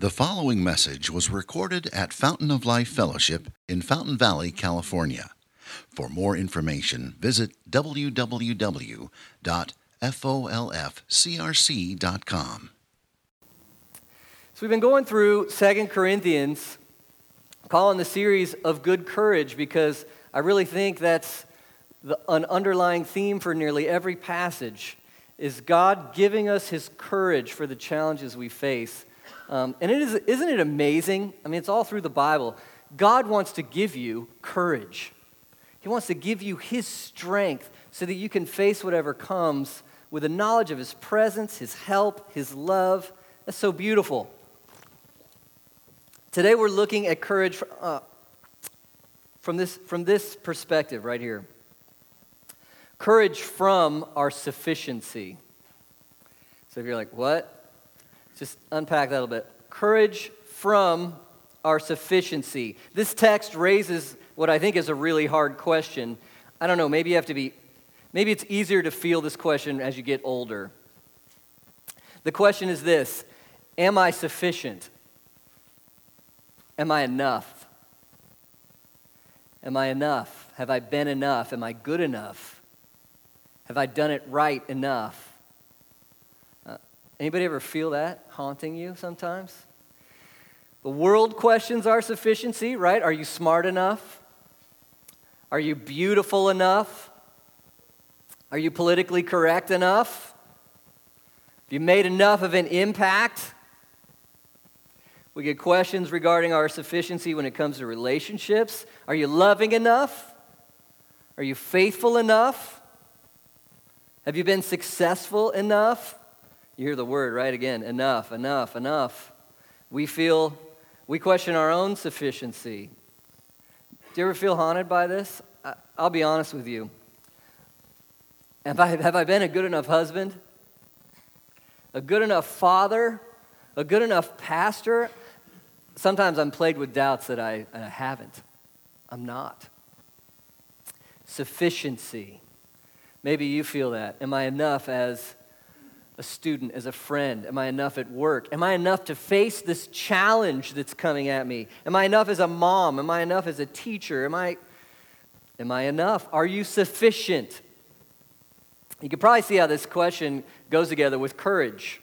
The following message was recorded at Fountain of Life Fellowship in Fountain Valley, California. For more information, visit www.folfcrc.com. So we've been going through Second Corinthians, calling the series of good courage because I really think that's the, an underlying theme for nearly every passage is God giving us his courage for the challenges we face. Um, and it is, isn't it amazing? I mean, it's all through the Bible. God wants to give you courage. He wants to give you his strength so that you can face whatever comes with a knowledge of his presence, his help, his love. That's so beautiful. Today we're looking at courage uh, from, this, from this perspective right here. Courage from our sufficiency. So if you're like, what? Just unpack that a little bit. Courage from our sufficiency. This text raises what I think is a really hard question. I don't know, maybe you have to be, maybe it's easier to feel this question as you get older. The question is this Am I sufficient? Am I enough? Am I enough? Have I been enough? Am I good enough? Have I done it right enough? Anybody ever feel that haunting you sometimes? The world questions our sufficiency, right? Are you smart enough? Are you beautiful enough? Are you politically correct enough? Have you made enough of an impact? We get questions regarding our sufficiency when it comes to relationships. Are you loving enough? Are you faithful enough? Have you been successful enough? You hear the word, right? Again, enough, enough, enough. We feel, we question our own sufficiency. Do you ever feel haunted by this? I'll be honest with you. Have I, have I been a good enough husband? A good enough father? A good enough pastor? Sometimes I'm plagued with doubts that I, I haven't. I'm not. Sufficiency. Maybe you feel that. Am I enough as a student, as a friend? Am I enough at work? Am I enough to face this challenge that's coming at me? Am I enough as a mom? Am I enough as a teacher? Am I, am I enough? Are you sufficient? You can probably see how this question goes together with courage.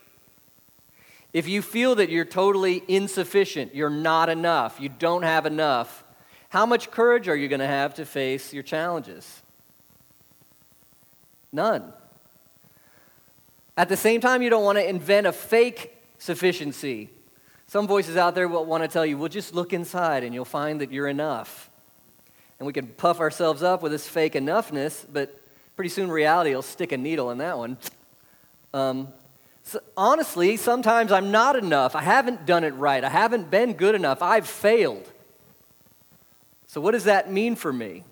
If you feel that you're totally insufficient, you're not enough, you don't have enough, how much courage are you going to have to face your challenges? None. At the same time, you don't want to invent a fake sufficiency. Some voices out there will want to tell you, well, just look inside and you'll find that you're enough. And we can puff ourselves up with this fake enoughness, but pretty soon reality will stick a needle in that one. Um, so honestly, sometimes I'm not enough. I haven't done it right. I haven't been good enough. I've failed. So, what does that mean for me?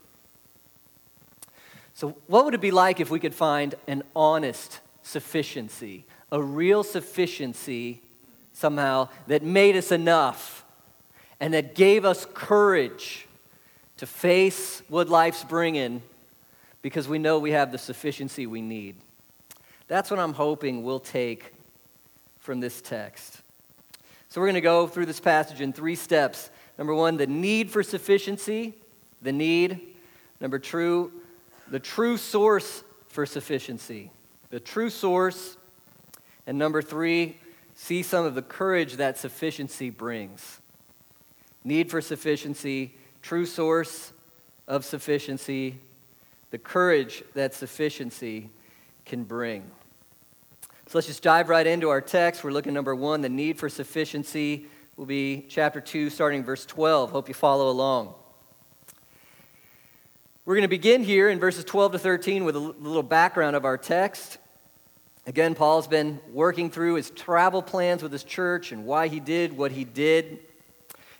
So, what would it be like if we could find an honest sufficiency, a real sufficiency somehow that made us enough and that gave us courage to face what life's bringing because we know we have the sufficiency we need? That's what I'm hoping we'll take from this text. So, we're going to go through this passage in three steps. Number one, the need for sufficiency, the need. Number two, the true source for sufficiency. The true source. And number three, see some of the courage that sufficiency brings. Need for sufficiency, true source of sufficiency, the courage that sufficiency can bring. So let's just dive right into our text. We're looking number one, the need for sufficiency will be chapter 2, starting verse 12. Hope you follow along. We're going to begin here in verses 12 to 13 with a little background of our text. Again, Paul's been working through his travel plans with his church and why he did what he did.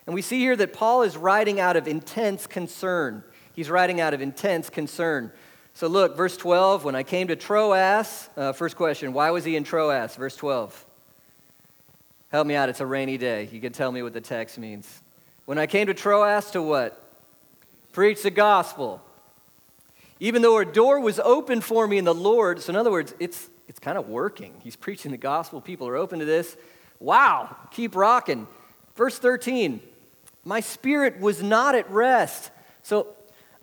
And we see here that Paul is writing out of intense concern. He's writing out of intense concern. So, look, verse 12, when I came to Troas, uh, first question, why was he in Troas? Verse 12. Help me out, it's a rainy day. You can tell me what the text means. When I came to Troas to what? Preach the gospel. Even though a door was open for me in the Lord, so in other words, it's, it's kind of working. He's preaching the gospel, people are open to this. wow, keep rocking. Verse 13, my spirit was not at rest. So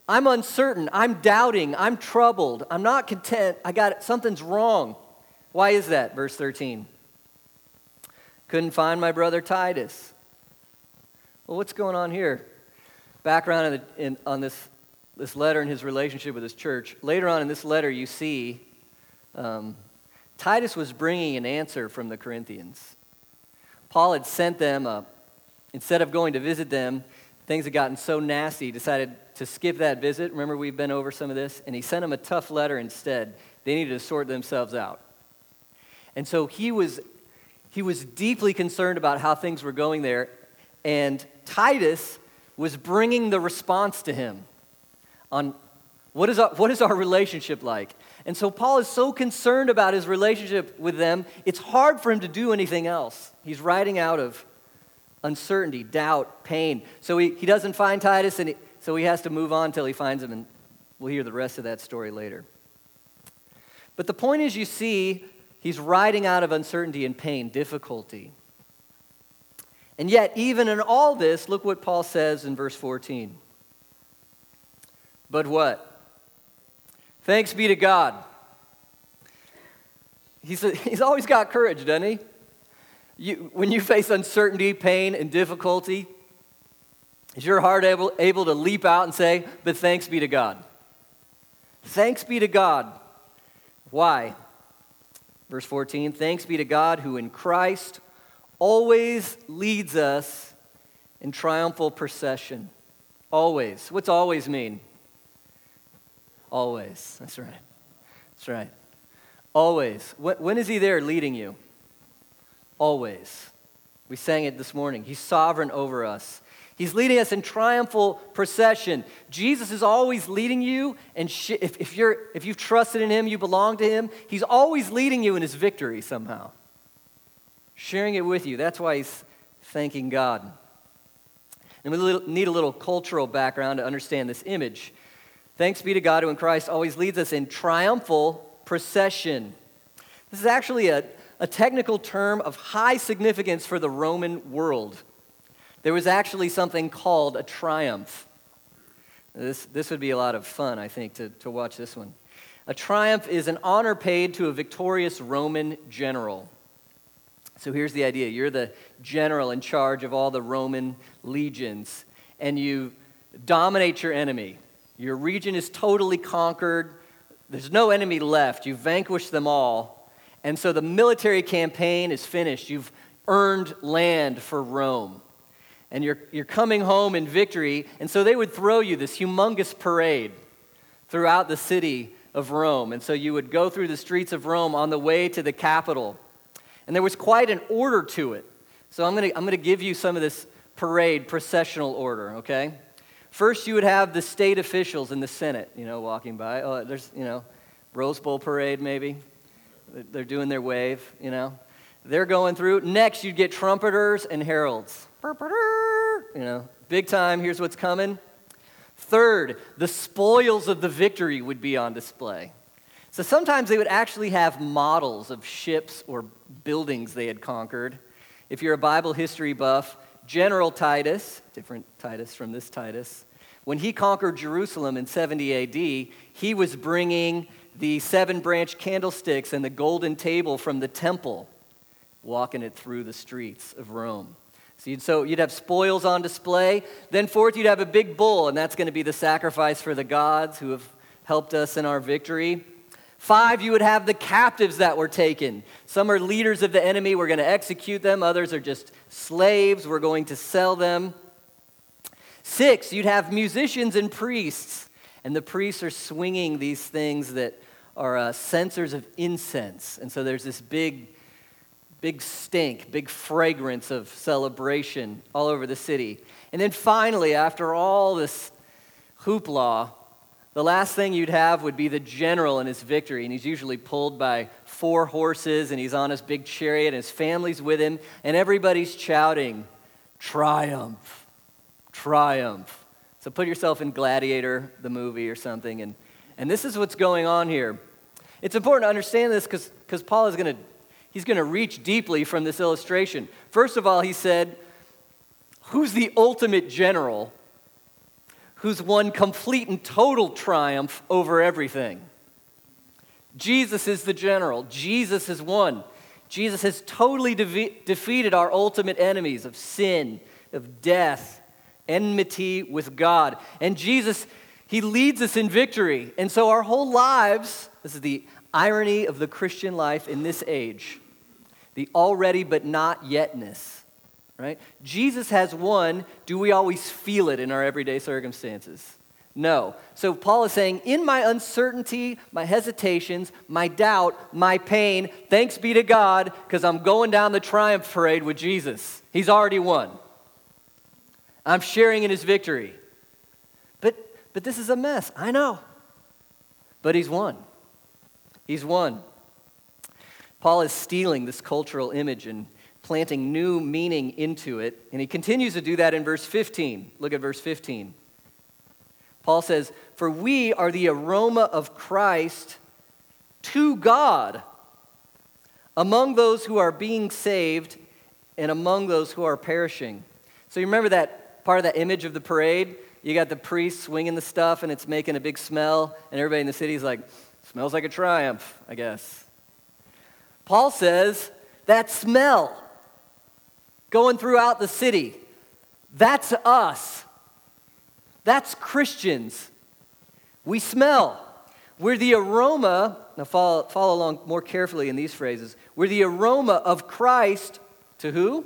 I'm uncertain, I'm doubting, I'm troubled, I'm not content, I got it, something's wrong. Why is that? Verse 13. Couldn't find my brother Titus. Well, what's going on here? Background in the, in, on this, this letter and his relationship with his church. Later on in this letter, you see um, Titus was bringing an answer from the Corinthians. Paul had sent them, a, instead of going to visit them, things had gotten so nasty, he decided to skip that visit. Remember, we've been over some of this? And he sent them a tough letter instead. They needed to sort themselves out. And so he was, he was deeply concerned about how things were going there. And Titus was bringing the response to him on what is, our, what is our relationship like? And so Paul is so concerned about his relationship with them, it's hard for him to do anything else. He's writing out of uncertainty, doubt, pain. So he, he doesn't find Titus, and he, so he has to move on until he finds him, and we'll hear the rest of that story later. But the point is, you see, he's writing out of uncertainty and pain, difficulty. And yet, even in all this, look what Paul says in verse 14. But what? Thanks be to God. He's, a, he's always got courage, doesn't he? You, when you face uncertainty, pain, and difficulty, is your heart able, able to leap out and say, But thanks be to God? Thanks be to God. Why? Verse 14 Thanks be to God who in Christ always leads us in triumphal procession. Always. What's always mean? Always. That's right. That's right. Always. When is he there leading you? Always. We sang it this morning. He's sovereign over us. He's leading us in triumphal procession. Jesus is always leading you, and if, if, you're, if you've trusted in Him, you belong to Him, He's always leading you in His victory somehow, sharing it with you. That's why He's thanking God. And we need a little cultural background to understand this image. Thanks be to God who in Christ always leads us in triumphal procession. This is actually a, a technical term of high significance for the Roman world. There was actually something called a triumph. This, this would be a lot of fun, I think, to, to watch this one. A triumph is an honor paid to a victorious Roman general. So here's the idea you're the general in charge of all the Roman legions, and you dominate your enemy. Your region is totally conquered. There's no enemy left. You've vanquished them all. And so the military campaign is finished. You've earned land for Rome. And you're, you're coming home in victory. And so they would throw you this humongous parade throughout the city of Rome. And so you would go through the streets of Rome on the way to the capital. And there was quite an order to it. So I'm going to I'm going to give you some of this parade processional order, okay? First, you would have the state officials in the Senate, you know, walking by. Oh, there's, you know, Rose Bowl parade, maybe. They're doing their wave, you know. They're going through. Next, you'd get trumpeters and heralds. You know, big time, here's what's coming. Third, the spoils of the victory would be on display. So sometimes they would actually have models of ships or buildings they had conquered. If you're a Bible history buff, General Titus, different Titus from this Titus, when he conquered Jerusalem in 70 AD, he was bringing the seven branch candlesticks and the golden table from the temple, walking it through the streets of Rome. So you'd, so you'd have spoils on display. Then, fourth, you'd have a big bull, and that's going to be the sacrifice for the gods who have helped us in our victory. Five, you would have the captives that were taken. Some are leaders of the enemy. We're going to execute them. Others are just slaves. We're going to sell them. Six, you'd have musicians and priests. And the priests are swinging these things that are uh, censers of incense. And so there's this big, big stink, big fragrance of celebration all over the city. And then finally, after all this hoopla, the last thing you'd have would be the general in his victory, and he's usually pulled by four horses, and he's on his big chariot, and his family's with him, and everybody's shouting, Triumph! Triumph! So put yourself in Gladiator, the movie, or something, and, and this is what's going on here. It's important to understand this because Paul is going to He's going to reach deeply from this illustration. First of all, he said, Who's the ultimate general who's won complete and total triumph over everything? Jesus is the general. Jesus has won. Jesus has totally de- defeated our ultimate enemies of sin, of death, enmity with God. And Jesus, He leads us in victory. And so our whole lives, this is the irony of the Christian life in this age, the already but not yetness, right? Jesus has won. Do we always feel it in our everyday circumstances? No. So Paul is saying, in my uncertainty, my hesitations, my doubt, my pain, thanks be to God, because I'm going down the triumph parade with Jesus. He's already won. I'm sharing in his victory. But, but this is a mess. I know. But he's won. He's won. Paul is stealing this cultural image and planting new meaning into it. And he continues to do that in verse 15. Look at verse 15. Paul says, For we are the aroma of Christ to God among those who are being saved and among those who are perishing. So you remember that part of that image of the parade. You got the priest swinging the stuff and it's making a big smell, and everybody in the city is like, smells like a triumph, I guess. Paul says that smell going throughout the city, that's us. That's Christians. We smell. We're the aroma, now follow, follow along more carefully in these phrases. We're the aroma of Christ to who?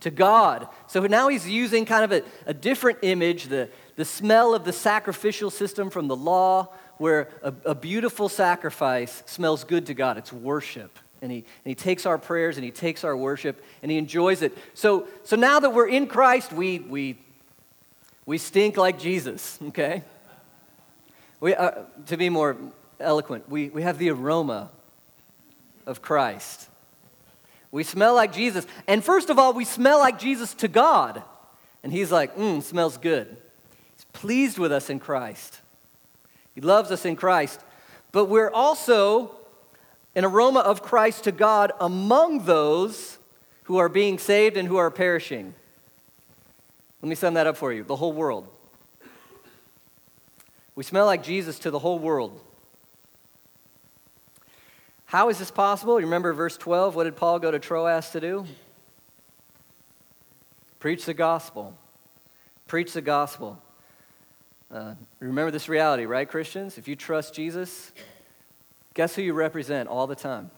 to God. So now he's using kind of a, a different image, the, the smell of the sacrificial system from the law, where a, a beautiful sacrifice smells good to God. It's worship. And he, and he takes our prayers and he takes our worship and he enjoys it. So, so now that we're in Christ, we, we, we stink like Jesus, okay? We, uh, to be more eloquent, we, we have the aroma of Christ. We smell like Jesus. And first of all, we smell like Jesus to God. And He's like, mmm, smells good. He's pleased with us in Christ. He loves us in Christ. But we're also an aroma of Christ to God among those who are being saved and who are perishing. Let me sum that up for you the whole world. We smell like Jesus to the whole world. How is this possible? You remember verse 12? What did Paul go to Troas to do? Preach the gospel. Preach the gospel. Uh, remember this reality, right, Christians? If you trust Jesus, guess who you represent all the time?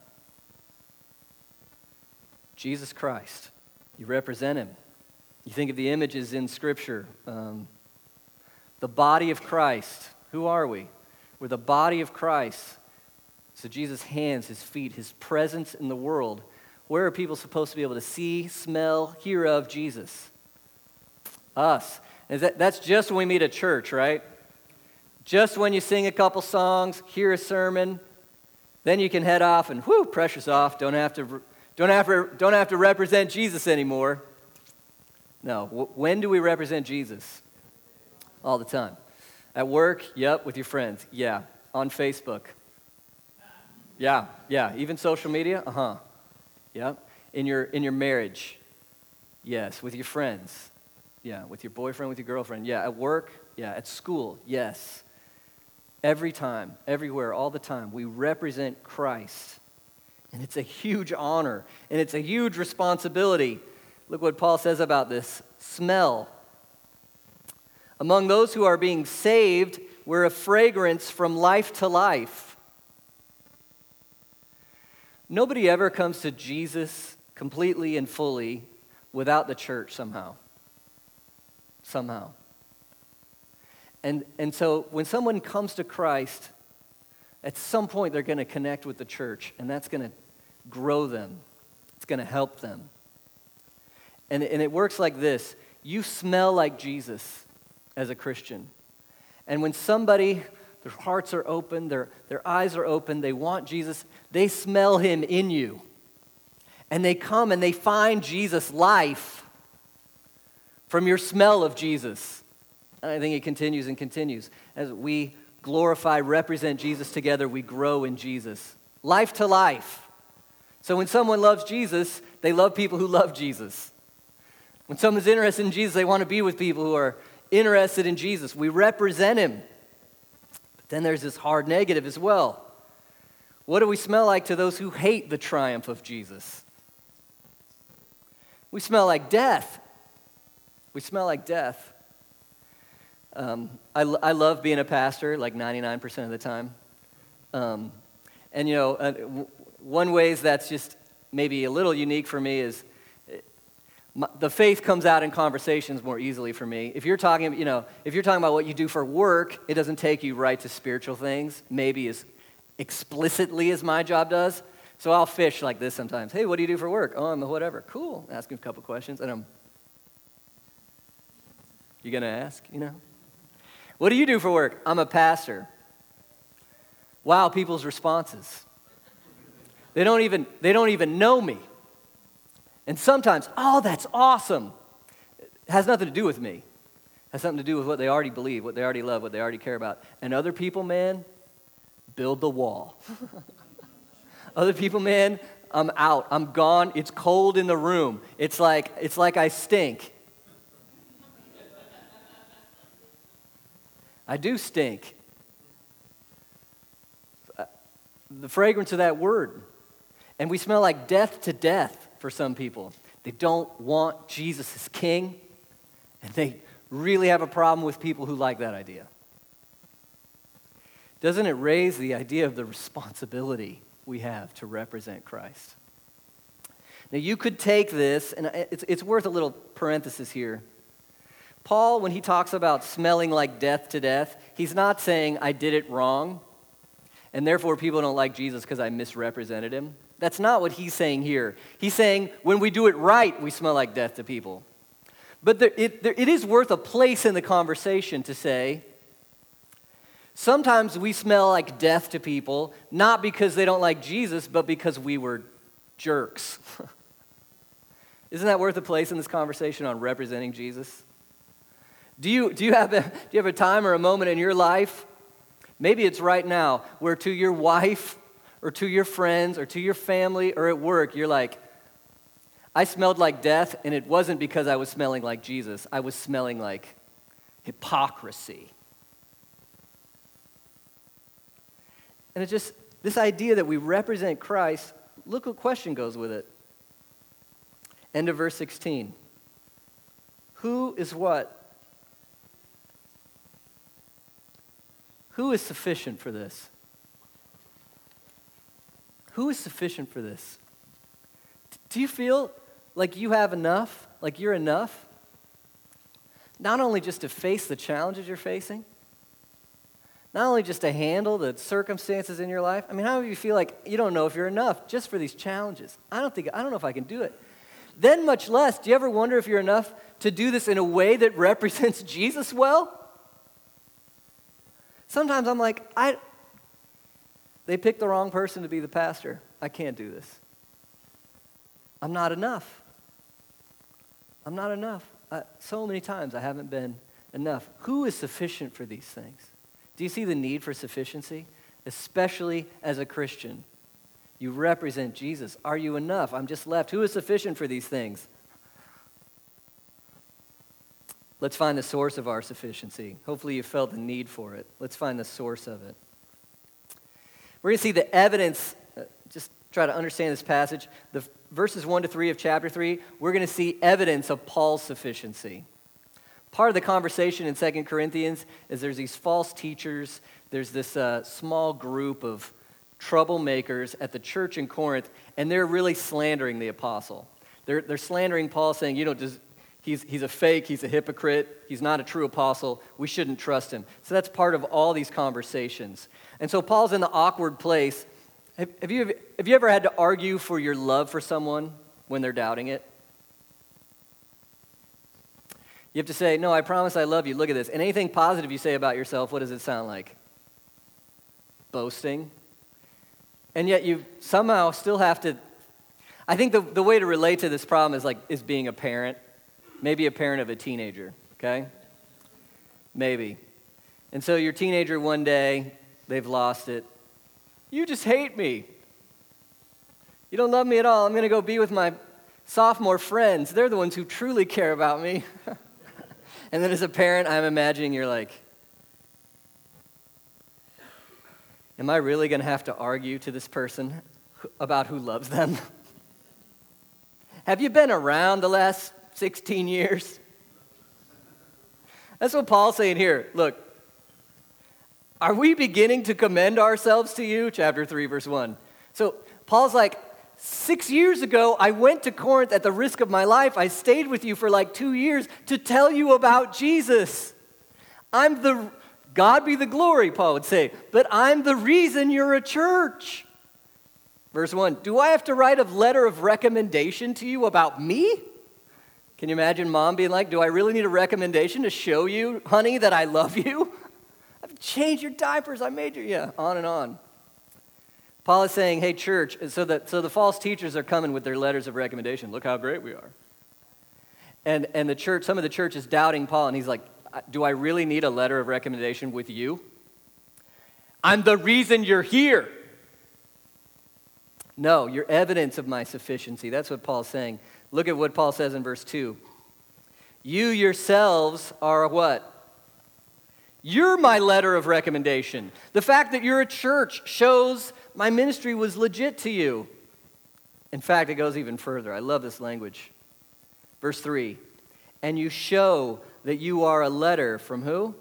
Jesus Christ. You represent him. You think of the images in Scripture. Um, the body of Christ. Who are we? We're the body of Christ. So, Jesus' hands, his feet, his presence in the world. Where are people supposed to be able to see, smell, hear of Jesus? Us. And that, that's just when we meet at church, right? Just when you sing a couple songs, hear a sermon, then you can head off and whoo, pressure's off. Don't have to, don't have to, don't have to represent Jesus anymore. No. When do we represent Jesus? All the time. At work? Yep. With your friends? Yeah. On Facebook? Yeah, yeah. Even social media? Uh huh. Yep. In your, in your marriage? Yes. With your friends? Yeah. With your boyfriend, with your girlfriend? Yeah. At work? Yeah. At school? Yes. Every time, everywhere, all the time, we represent Christ. And it's a huge honor and it's a huge responsibility. Look what Paul says about this smell. Among those who are being saved, we're a fragrance from life to life. Nobody ever comes to Jesus completely and fully without the church somehow. Somehow. And, and so when someone comes to Christ, at some point they're going to connect with the church, and that's going to grow them, it's going to help them. And, and it works like this you smell like Jesus as a Christian. And when somebody their hearts are open, their, their eyes are open, they want Jesus, they smell him in you. And they come and they find Jesus' life from your smell of Jesus. I think it continues and continues. As we glorify, represent Jesus together, we grow in Jesus. Life to life. So when someone loves Jesus, they love people who love Jesus. When someone's interested in Jesus, they want to be with people who are interested in Jesus. We represent him. But then there's this hard negative as well. What do we smell like to those who hate the triumph of Jesus? We smell like death. We smell like death. Um, I, I love being a pastor like 99% of the time. Um, and, you know, uh, w- one ways that's just maybe a little unique for me is my, the faith comes out in conversations more easily for me. If you're talking, you know, if you're talking about what you do for work, it doesn't take you right to spiritual things, maybe as explicitly as my job does. So I'll fish like this sometimes. Hey, what do you do for work? Oh, I'm a whatever. Cool. Ask him a couple questions, and I'm. You gonna ask? You know. What do you do for work? I'm a pastor. Wow, people's responses. They don't even they don't even know me. And sometimes, oh, that's awesome. It has nothing to do with me. It has something to do with what they already believe, what they already love, what they already care about. And other people, man, build the wall. other people, man, I'm out. I'm gone. It's cold in the room. It's like it's like I stink. I do stink. Uh, the fragrance of that word. And we smell like death to death for some people. They don't want Jesus as king, and they really have a problem with people who like that idea. Doesn't it raise the idea of the responsibility we have to represent Christ? Now, you could take this, and it's, it's worth a little parenthesis here. Paul, when he talks about smelling like death to death, he's not saying, I did it wrong, and therefore people don't like Jesus because I misrepresented him. That's not what he's saying here. He's saying when we do it right, we smell like death to people. But there, it, there, it is worth a place in the conversation to say, sometimes we smell like death to people, not because they don't like Jesus, but because we were jerks. Isn't that worth a place in this conversation on representing Jesus? Do you, do, you have a, do you have a time or a moment in your life? Maybe it's right now where to your wife or to your friends or to your family or at work, you're like, I smelled like death, and it wasn't because I was smelling like Jesus. I was smelling like hypocrisy. And it's just this idea that we represent Christ, look what question goes with it. End of verse 16. Who is what? Who is sufficient for this? Who is sufficient for this? Do you feel like you have enough? Like you're enough? Not only just to face the challenges you're facing, not only just to handle the circumstances in your life. I mean, how do you feel like you don't know if you're enough just for these challenges? I don't think I don't know if I can do it. Then much less, do you ever wonder if you're enough to do this in a way that represents Jesus well? Sometimes I'm like, I they picked the wrong person to be the pastor. I can't do this. I'm not enough. I'm not enough. Uh, so many times I haven't been enough. Who is sufficient for these things? Do you see the need for sufficiency? Especially as a Christian. You represent Jesus. Are you enough? I'm just left. Who is sufficient for these things? Let's find the source of our sufficiency. Hopefully, you felt the need for it. Let's find the source of it. We're going to see the evidence, uh, just try to understand this passage. The verses 1 to 3 of chapter 3, we're going to see evidence of Paul's sufficiency. Part of the conversation in 2 Corinthians is there's these false teachers, there's this uh, small group of troublemakers at the church in Corinth, and they're really slandering the apostle. They're, they're slandering Paul, saying, you know, does, he's, he's a fake, he's a hypocrite, he's not a true apostle, we shouldn't trust him. So that's part of all these conversations. And so Paul's in the awkward place. Have, have, you, have you ever had to argue for your love for someone when they're doubting it? You have to say, No, I promise I love you. Look at this. And anything positive you say about yourself, what does it sound like? Boasting. And yet you somehow still have to. I think the, the way to relate to this problem is like is being a parent, maybe a parent of a teenager, okay? Maybe. And so your teenager one day They've lost it. You just hate me. You don't love me at all. I'm going to go be with my sophomore friends. They're the ones who truly care about me. and then as a parent, I'm imagining you're like, Am I really going to have to argue to this person about who loves them? have you been around the last 16 years? That's what Paul's saying here. Look, are we beginning to commend ourselves to you? Chapter 3, verse 1. So Paul's like, Six years ago, I went to Corinth at the risk of my life. I stayed with you for like two years to tell you about Jesus. I'm the, God be the glory, Paul would say, but I'm the reason you're a church. Verse 1 Do I have to write a letter of recommendation to you about me? Can you imagine mom being like, Do I really need a recommendation to show you, honey, that I love you? I've changed your diapers. I made you. Yeah, on and on. Paul is saying, Hey, church, so, that, so the false teachers are coming with their letters of recommendation. Look how great we are. And, and the church, some of the church is doubting Paul, and he's like, Do I really need a letter of recommendation with you? I'm the reason you're here. No, you're evidence of my sufficiency. That's what Paul's saying. Look at what Paul says in verse 2. You yourselves are what? You're my letter of recommendation. The fact that you're a church shows my ministry was legit to you. In fact, it goes even further. I love this language. Verse 3 And you show that you are a letter from who?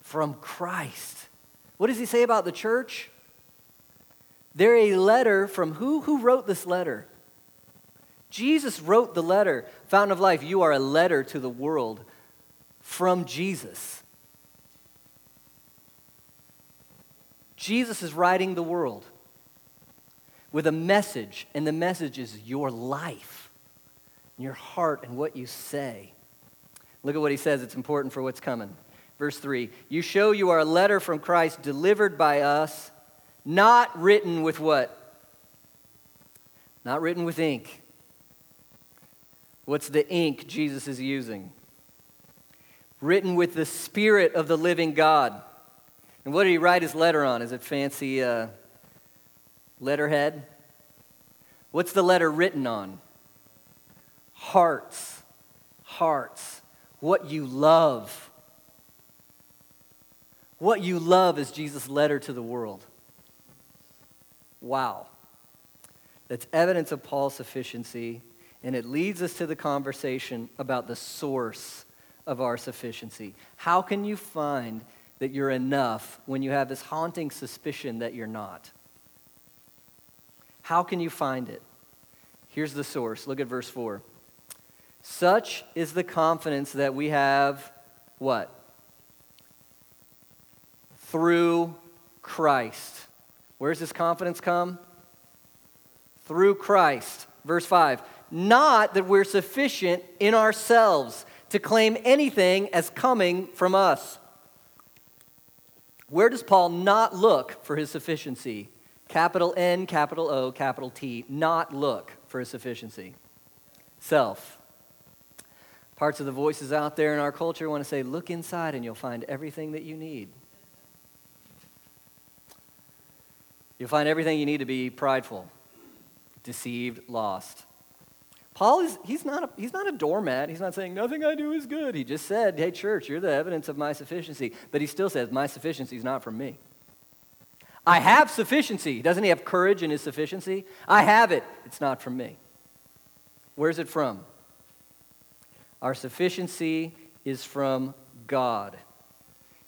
From Christ. What does he say about the church? They're a letter from who? Who wrote this letter? Jesus wrote the letter, Fountain of Life, you are a letter to the world from Jesus. Jesus is writing the world with a message, and the message is your life, your heart, and what you say. Look at what he says, it's important for what's coming. Verse 3 You show you are a letter from Christ delivered by us, not written with what? Not written with ink What's the ink Jesus is using? Written with the Spirit of the living God. And what did he write his letter on? Is it fancy uh, letterhead? What's the letter written on? Hearts. Hearts. What you love. What you love is Jesus' letter to the world. Wow. That's evidence of Paul's sufficiency and it leads us to the conversation about the source of our sufficiency. How can you find that you're enough when you have this haunting suspicion that you're not? How can you find it? Here's the source. Look at verse 4. Such is the confidence that we have what? Through Christ. Where's this confidence come? Through Christ. Verse 5 not that we're sufficient in ourselves to claim anything as coming from us. Where does Paul not look for his sufficiency? Capital N, capital O, capital T, not look for his sufficiency. Self. Parts of the voices out there in our culture want to say, look inside and you'll find everything that you need. You'll find everything you need to be prideful, deceived, lost. Paul is he's not a, he's not a doormat. He's not saying nothing I do is good. He just said, "Hey church, you're the evidence of my sufficiency." But he still says, "My sufficiency is not from me." I have sufficiency. Doesn't he have courage in his sufficiency? I have it. It's not from me. Where's it from? Our sufficiency is from God.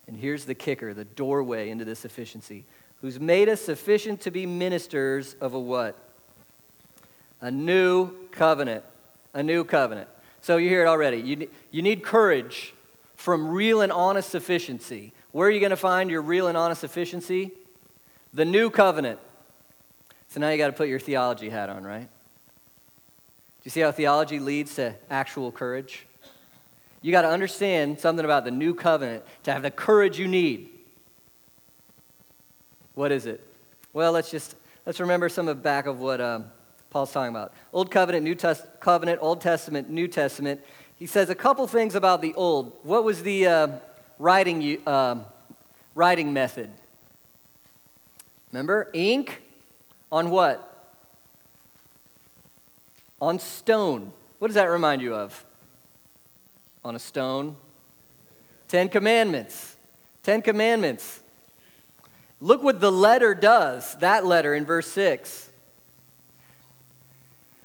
And here's the kicker, the doorway into this sufficiency. Who's made us sufficient to be ministers of a what? A new covenant. A new covenant. So you hear it already. You, you need courage from real and honest sufficiency. Where are you going to find your real and honest sufficiency? The new covenant. So now you got to put your theology hat on, right? Do you see how theology leads to actual courage? You got to understand something about the new covenant to have the courage you need. What is it? Well, let's just let's remember some of back of what um, Paul's talking about. Old Covenant, New Test- Covenant, Old Testament, New Testament. He says a couple things about the Old. What was the uh, writing, uh, writing method? Remember? Ink on what? on stone. What does that remind you of? On a stone? Ten Commandments. Ten Commandments. Look what the letter does, that letter in verse 6.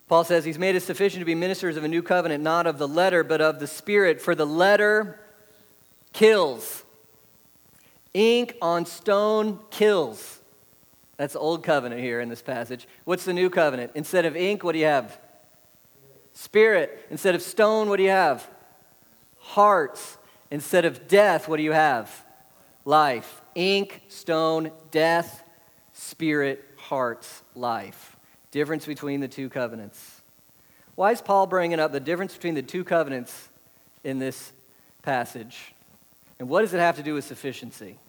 Paul says he's made us sufficient to be ministers of a new covenant, not of the letter, but of the Spirit. For the letter kills. Ink on stone kills. That's the old covenant here in this passage. What's the new covenant? Instead of ink, what do you have? Spirit. Instead of stone, what do you have? Hearts. Instead of death, what do you have? Life. Ink, stone, death, spirit, hearts, life. Difference between the two covenants. Why is Paul bringing up the difference between the two covenants in this passage? And what does it have to do with sufficiency?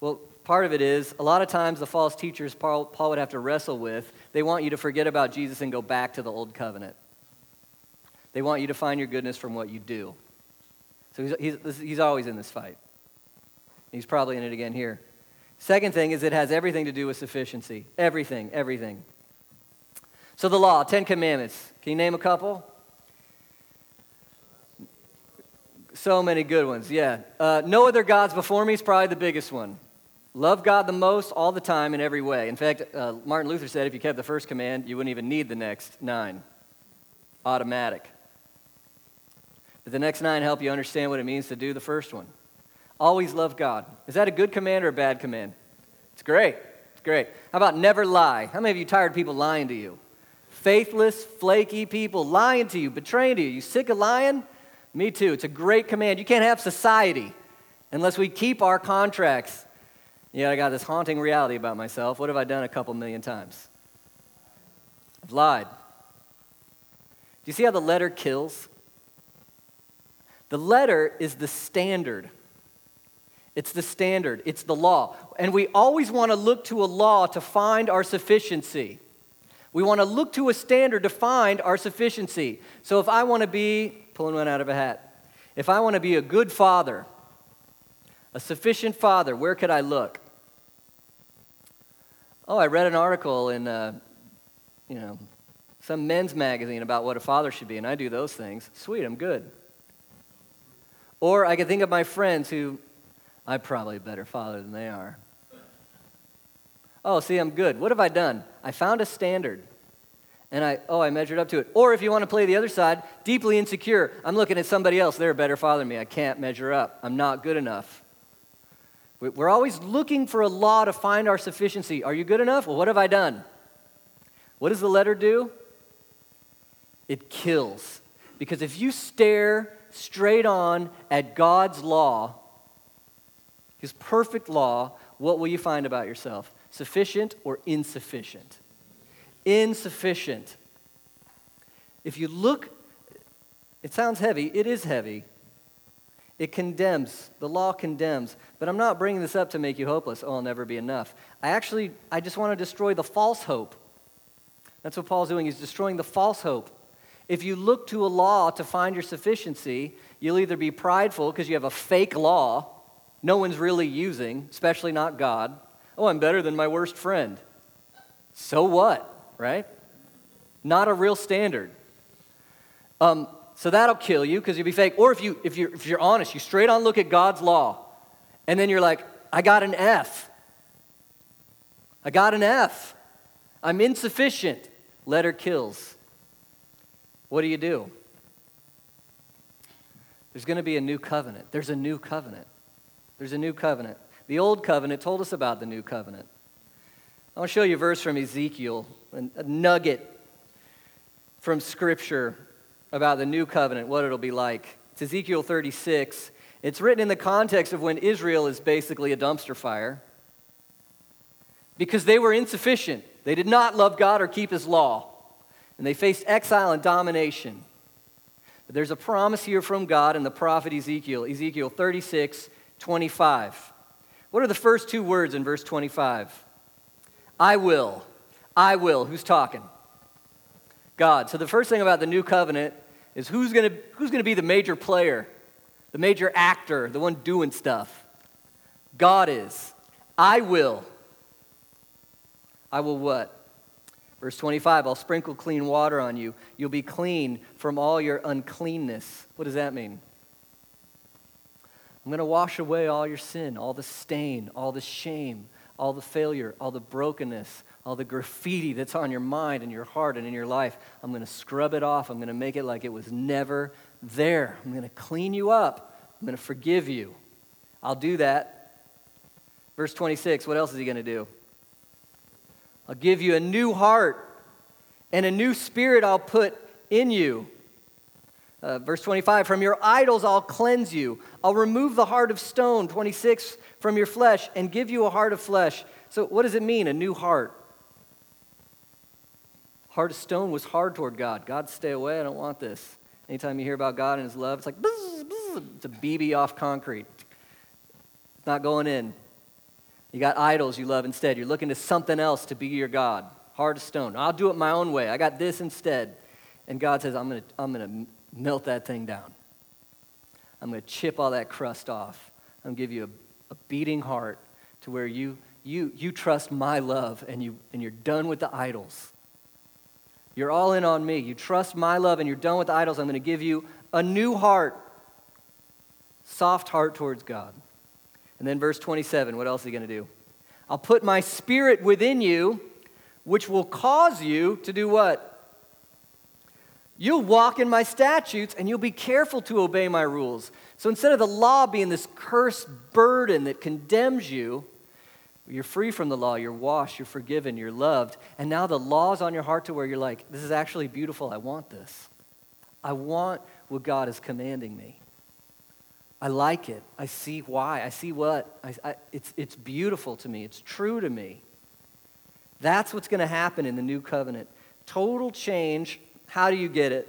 Well, part of it is a lot of times the false teachers Paul, Paul would have to wrestle with, they want you to forget about Jesus and go back to the old covenant. They want you to find your goodness from what you do. So he's, he's, he's always in this fight. He's probably in it again here. Second thing is it has everything to do with sufficiency. Everything, everything. So the law, Ten Commandments. Can you name a couple? So many good ones, yeah. Uh, no other gods before me is probably the biggest one. Love God the most all the time in every way. In fact, uh, Martin Luther said if you kept the first command, you wouldn't even need the next nine. Automatic. But the next nine help you understand what it means to do the first one. Always love God. Is that a good command or a bad command? It's great. It's great. How about never lie? How many of you tired people lying to you? Faithless, flaky people lying to you, betraying to you. You sick of lying? Me too. It's a great command. You can't have society unless we keep our contracts yeah, I got this haunting reality about myself. What have I done a couple million times? I've lied. Do you see how the letter kills? The letter is the standard. It's the standard, it's the law. And we always want to look to a law to find our sufficiency. We want to look to a standard to find our sufficiency. So if I want to be, pulling one out of a hat, if I want to be a good father, a sufficient father, where could I look? Oh, I read an article in, uh, you know, some men's magazine about what a father should be, and I do those things. Sweet, I'm good. Or I can think of my friends who, I'm probably a better father than they are. Oh, see, I'm good. What have I done? I found a standard. And I, oh, I measured up to it. Or if you want to play the other side, deeply insecure. I'm looking at somebody else. They're a better father than me. I can't measure up. I'm not good enough. We're always looking for a law to find our sufficiency. Are you good enough? Well, what have I done? What does the letter do? It kills. Because if you stare straight on at God's law, His perfect law, what will you find about yourself? Sufficient or insufficient? Insufficient. If you look, it sounds heavy, it is heavy, it condemns. The law condemns. But I'm not bringing this up to make you hopeless. Oh, I'll never be enough. I actually, I just want to destroy the false hope. That's what Paul's doing. He's destroying the false hope. If you look to a law to find your sufficiency, you'll either be prideful because you have a fake law no one's really using, especially not God. Oh, I'm better than my worst friend. So what, right? Not a real standard. Um, so that'll kill you because you'll be fake. Or if, you, if, you're, if you're honest, you straight on look at God's law, and then you're like, I got an F. I got an F. I'm insufficient. Letter kills. What do you do? There's going to be a new covenant. There's a new covenant. There's a new covenant. The old covenant told us about the new covenant. I want to show you a verse from Ezekiel, a nugget from Scripture about the new covenant, what it'll be like. It's Ezekiel 36. It's written in the context of when Israel is basically a dumpster fire because they were insufficient. They did not love God or keep his law, and they faced exile and domination. But there's a promise here from God in the prophet Ezekiel, Ezekiel 36, 25. What are the first two words in verse 25? I will. I will. Who's talking? God. So the first thing about the new covenant is who's going to who's going to be the major player, the major actor, the one doing stuff? God is. I will. I will what? Verse 25, I'll sprinkle clean water on you. You'll be clean from all your uncleanness. What does that mean? I'm going to wash away all your sin, all the stain, all the shame, all the failure, all the brokenness, all the graffiti that's on your mind and your heart and in your life. I'm going to scrub it off. I'm going to make it like it was never there. I'm going to clean you up. I'm going to forgive you. I'll do that. Verse 26, what else is he going to do? I'll give you a new heart and a new spirit I'll put in you. Uh, verse 25, from your idols I'll cleanse you. I'll remove the heart of stone, 26, from your flesh and give you a heart of flesh. So, what does it mean, a new heart? Heart of stone was hard toward God. God, stay away. I don't want this. Anytime you hear about God and His love, it's like, bzz, bzz, it's a BB off concrete. It's not going in. You got idols you love instead. You're looking to something else to be your God. Heart of stone. I'll do it my own way. I got this instead. And God says, I'm going to I'm going to melt that thing down. I'm going to chip all that crust off. I'm going to give you a, a beating heart to where you, you, you trust my love and, you, and you're done with the idols. You're all in on me. You trust my love and you're done with the idols. I'm going to give you a new heart, soft heart towards God. And then verse 27, what else is he going to do? I'll put my spirit within you, which will cause you to do what? You'll walk in my statutes and you'll be careful to obey my rules. So instead of the law being this cursed burden that condemns you, you're free from the law, you're washed, you're forgiven, you're loved. And now the law's on your heart to where you're like, this is actually beautiful. I want this. I want what God is commanding me. I like it. I see why. I see what. I, I, it's, it's beautiful to me. It's true to me. That's what's going to happen in the new covenant. Total change how do you get it?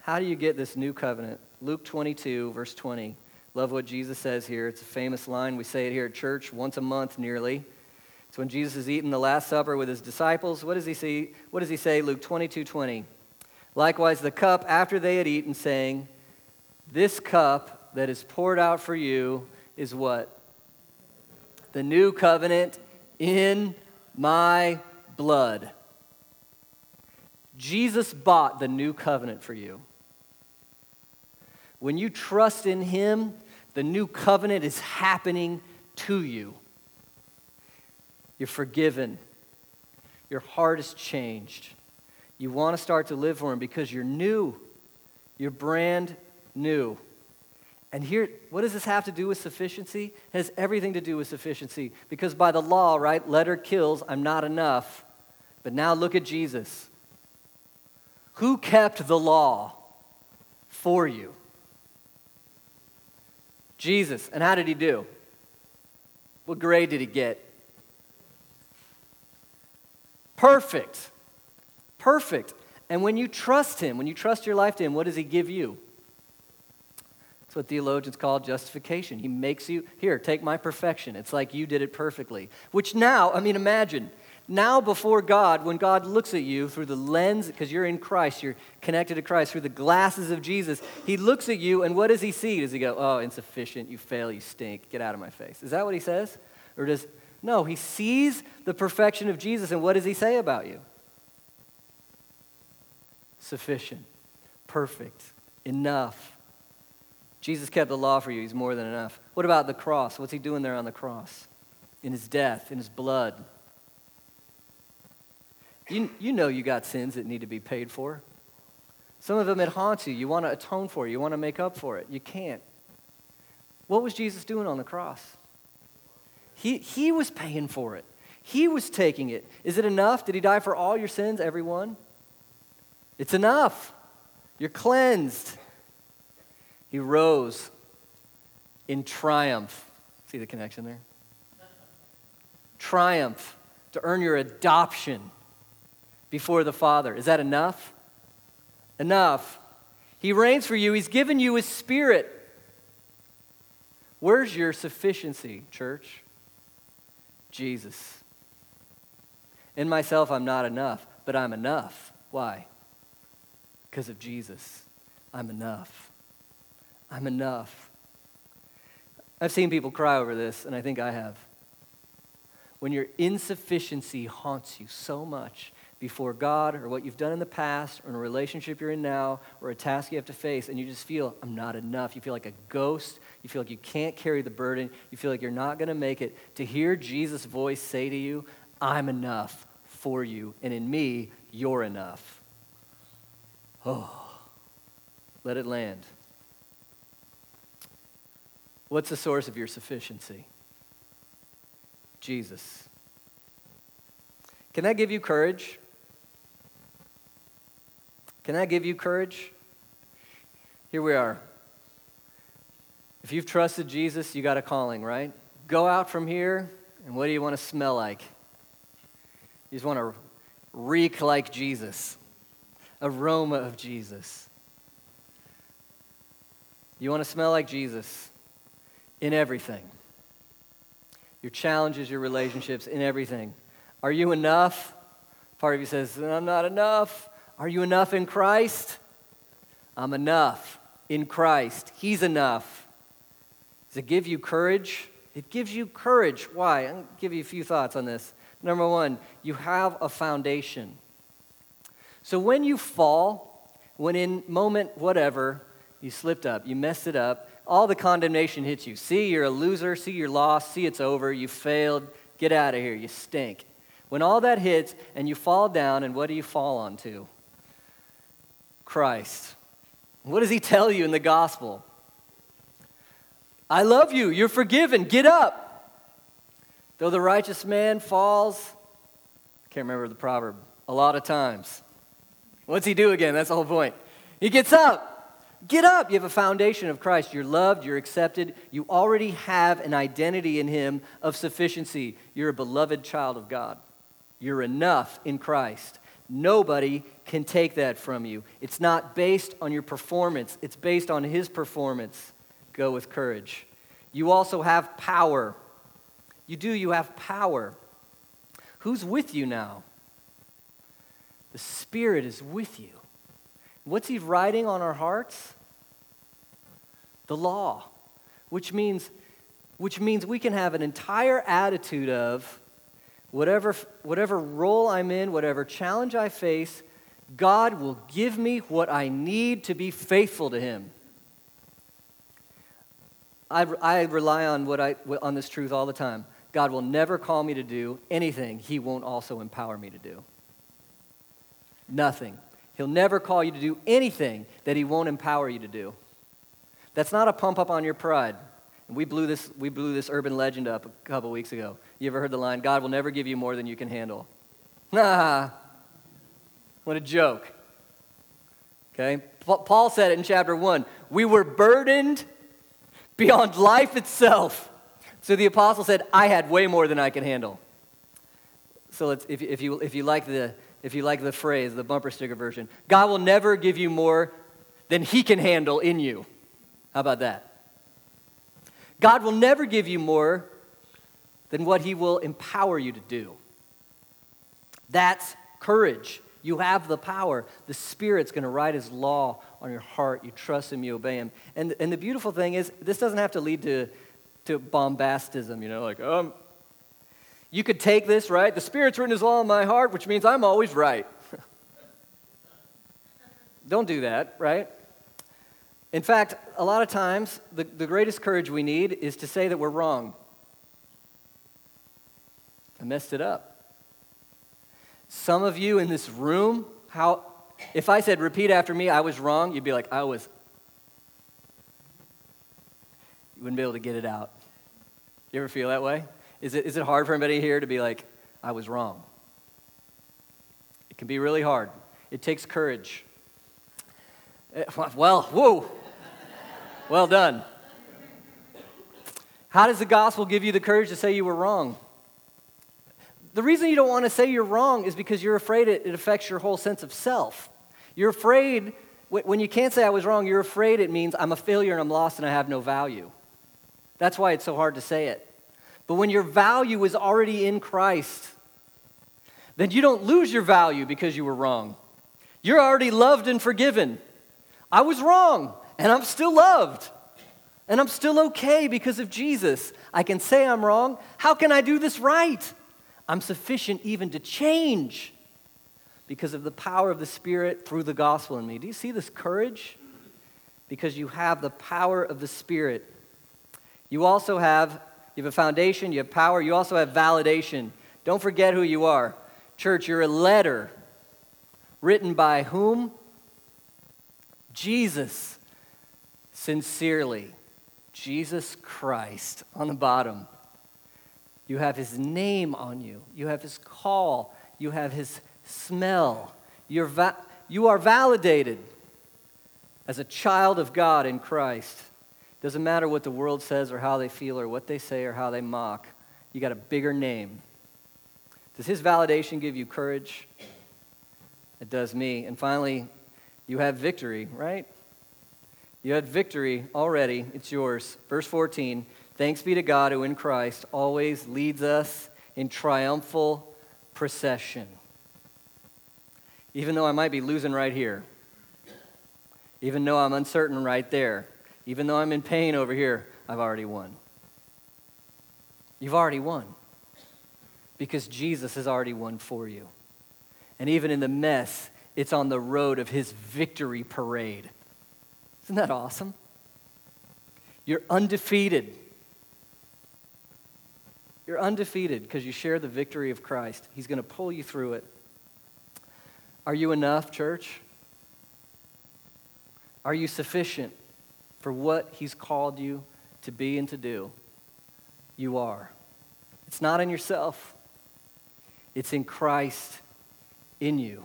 How do you get this new covenant? Luke 22, verse 20. Love what Jesus says here. It's a famous line. We say it here at church once a month nearly. It's when Jesus is eating the Last Supper with his disciples. What does he see? What does he say? Luke 22, 20. Likewise, the cup after they had eaten, saying, This cup that is poured out for you is what? The new covenant in my blood. Jesus bought the new covenant for you. When you trust in Him, the new covenant is happening to you. You're forgiven. Your heart is changed. You want to start to live for Him because you're new. You're brand new. And here, what does this have to do with sufficiency? It has everything to do with sufficiency. Because by the law, right, letter kills, I'm not enough. But now look at Jesus. Who kept the law for you? Jesus. And how did he do? What grade did he get? Perfect. Perfect. And when you trust him, when you trust your life to him, what does he give you? That's what theologians call justification. He makes you, here, take my perfection. It's like you did it perfectly. Which now, I mean, imagine now, before God, when God looks at you through the lens, because you're in Christ, you're connected to Christ, through the glasses of Jesus, He looks at you, and what does He see? Does He go, Oh, insufficient, you fail, you stink, get out of my face? Is that what He says? Or does, no, He sees the perfection of Jesus, and what does He say about you? Sufficient, perfect, enough. Jesus kept the law for you, He's more than enough. What about the cross? What's He doing there on the cross? In His death, in His blood you, you know you got sins that need to be paid for. Some of them it haunts you. You want to atone for it. You want to make up for it. You can't. What was Jesus doing on the cross? He, he was paying for it. He was taking it. Is it enough? Did he die for all your sins, everyone? It's enough. You're cleansed. He rose in triumph. See the connection there? Triumph to earn your adoption before the Father. Is that enough? Enough. He reigns for you, He's given you His Spirit. Where's your sufficiency, church? Jesus. In myself, I'm not enough, but I'm enough. Why? Because of Jesus. I'm enough. I'm enough. I've seen people cry over this, and I think I have. when your insufficiency haunts you so much before God or what you've done in the past or in a relationship you're in now or a task you have to face and you just feel, I'm not enough. You feel like a ghost. You feel like you can't carry the burden. You feel like you're not going to make it. To hear Jesus' voice say to you, I'm enough for you, and in me, you're enough. Oh, let it land. What's the source of your sufficiency? Jesus. Can that give you courage? Can that give you courage? Here we are. If you've trusted Jesus, you got a calling, right? Go out from here, and what do you want to smell like? You just want to reek like Jesus, aroma of Jesus. You want to smell like Jesus in everything. Your challenges, your relationships, in everything. Are you enough? Part of you says, I'm not enough. Are you enough in Christ? I'm enough in Christ. He's enough. Does it give you courage? It gives you courage. Why? I'll give you a few thoughts on this. Number one, you have a foundation. So when you fall, when in moment whatever, you slipped up, you messed it up, all the condemnation hits you. See, you're a loser. See, you're lost. See, it's over. You failed. Get out of here. You stink. When all that hits and you fall down, and what do you fall onto? Christ. What does he tell you in the gospel? I love you. You're forgiven. Get up. Though the righteous man falls, I can't remember the proverb, a lot of times. What's he do again? That's the whole point. He gets up. Get up. You have a foundation of Christ. You're loved. You're accepted. You already have an identity in Him of sufficiency. You're a beloved child of God. You're enough in Christ. Nobody can take that from you. It's not based on your performance, it's based on His performance. Go with courage. You also have power. You do, you have power. Who's with you now? The Spirit is with you. What's He writing on our hearts? The law, which means, which means we can have an entire attitude of whatever, whatever role I'm in, whatever challenge I face, God will give me what I need to be faithful to Him. I, I rely on, what I, on this truth all the time. God will never call me to do anything He won't also empower me to do. Nothing. He'll never call you to do anything that He won't empower you to do. That's not a pump up on your pride. We blew this, we blew this urban legend up a couple weeks ago. You ever heard the line, God will never give you more than you can handle? Nah, what a joke. Okay? Paul said it in chapter 1. We were burdened beyond life itself. So the apostle said, I had way more than I could handle. So if, if, you, if, you like the, if you like the phrase, the bumper sticker version, God will never give you more than he can handle in you. How about that? God will never give you more than what he will empower you to do. That's courage. You have the power. The Spirit's going to write His law on your heart. You trust Him, you obey Him. And, and the beautiful thing is, this doesn't have to lead to, to bombastism, you know, like, um, you could take this, right? The Spirit's written His law in my heart, which means I'm always right. Don't do that, right? In fact, a lot of times, the, the greatest courage we need is to say that we're wrong. I messed it up. Some of you in this room, how if I said repeat after me, I was wrong, you'd be like, I was. You wouldn't be able to get it out. You ever feel that way? Is it, is it hard for anybody here to be like, I was wrong? It can be really hard. It takes courage. Eh, well, whoa. well done. How does the gospel give you the courage to say you were wrong? The reason you don't want to say you're wrong is because you're afraid it, it affects your whole sense of self. You're afraid, when you can't say I was wrong, you're afraid it means I'm a failure and I'm lost and I have no value. That's why it's so hard to say it. But when your value is already in Christ, then you don't lose your value because you were wrong. You're already loved and forgiven. I was wrong, and I'm still loved. And I'm still okay because of Jesus. I can say I'm wrong. How can I do this right? I'm sufficient even to change because of the power of the Spirit through the gospel in me. Do you see this courage? Because you have the power of the Spirit. You also have you have a foundation, you have power, you also have validation. Don't forget who you are. Church, you're a letter written by whom? Jesus. Sincerely. Jesus Christ on the bottom. You have his name on you. You have his call. You have his smell. You're va- you are validated as a child of God in Christ. Doesn't matter what the world says or how they feel or what they say or how they mock. You got a bigger name. Does his validation give you courage? It does me. And finally, you have victory, right? You had victory already. It's yours. Verse 14 Thanks be to God who in Christ always leads us in triumphal procession. Even though I might be losing right here, even though I'm uncertain right there, even though I'm in pain over here, I've already won. You've already won because Jesus has already won for you. And even in the mess, it's on the road of his victory parade. Isn't that awesome? You're undefeated. You're undefeated because you share the victory of Christ. He's going to pull you through it. Are you enough, church? Are you sufficient for what He's called you to be and to do? You are. It's not in yourself, it's in Christ in you.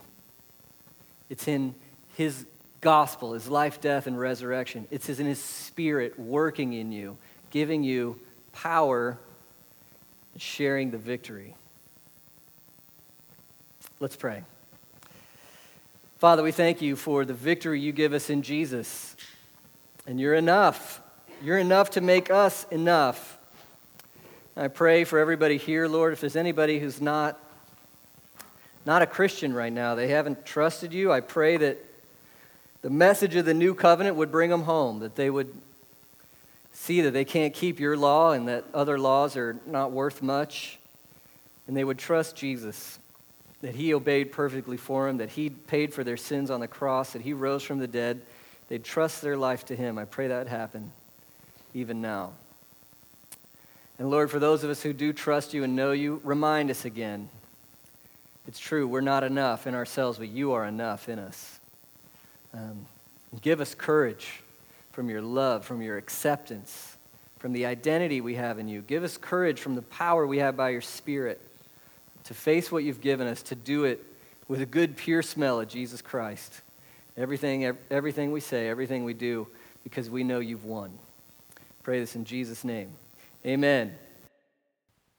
It's in His gospel, His life, death, and resurrection. It's in His Spirit working in you, giving you power sharing the victory. Let's pray. Father, we thank you for the victory you give us in Jesus. And you're enough. You're enough to make us enough. I pray for everybody here, Lord, if there's anybody who's not not a Christian right now, they haven't trusted you, I pray that the message of the new covenant would bring them home, that they would see that they can't keep your law and that other laws are not worth much, and they would trust Jesus, that he obeyed perfectly for them, that he paid for their sins on the cross, that he rose from the dead. They'd trust their life to him. I pray that happen even now. And Lord, for those of us who do trust you and know you, remind us again. It's true, we're not enough in ourselves, but you are enough in us. Um, give us courage from your love, from your acceptance, from the identity we have in you. Give us courage from the power we have by your Spirit to face what you've given us, to do it with a good, pure smell of Jesus Christ. Everything, everything we say, everything we do, because we know you've won. Pray this in Jesus' name. Amen.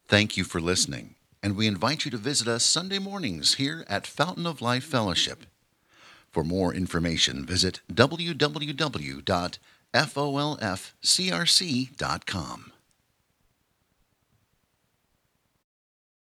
Thank you for listening, and we invite you to visit us Sunday mornings here at Fountain of Life Fellowship. For more information, visit www.folfcrc.com.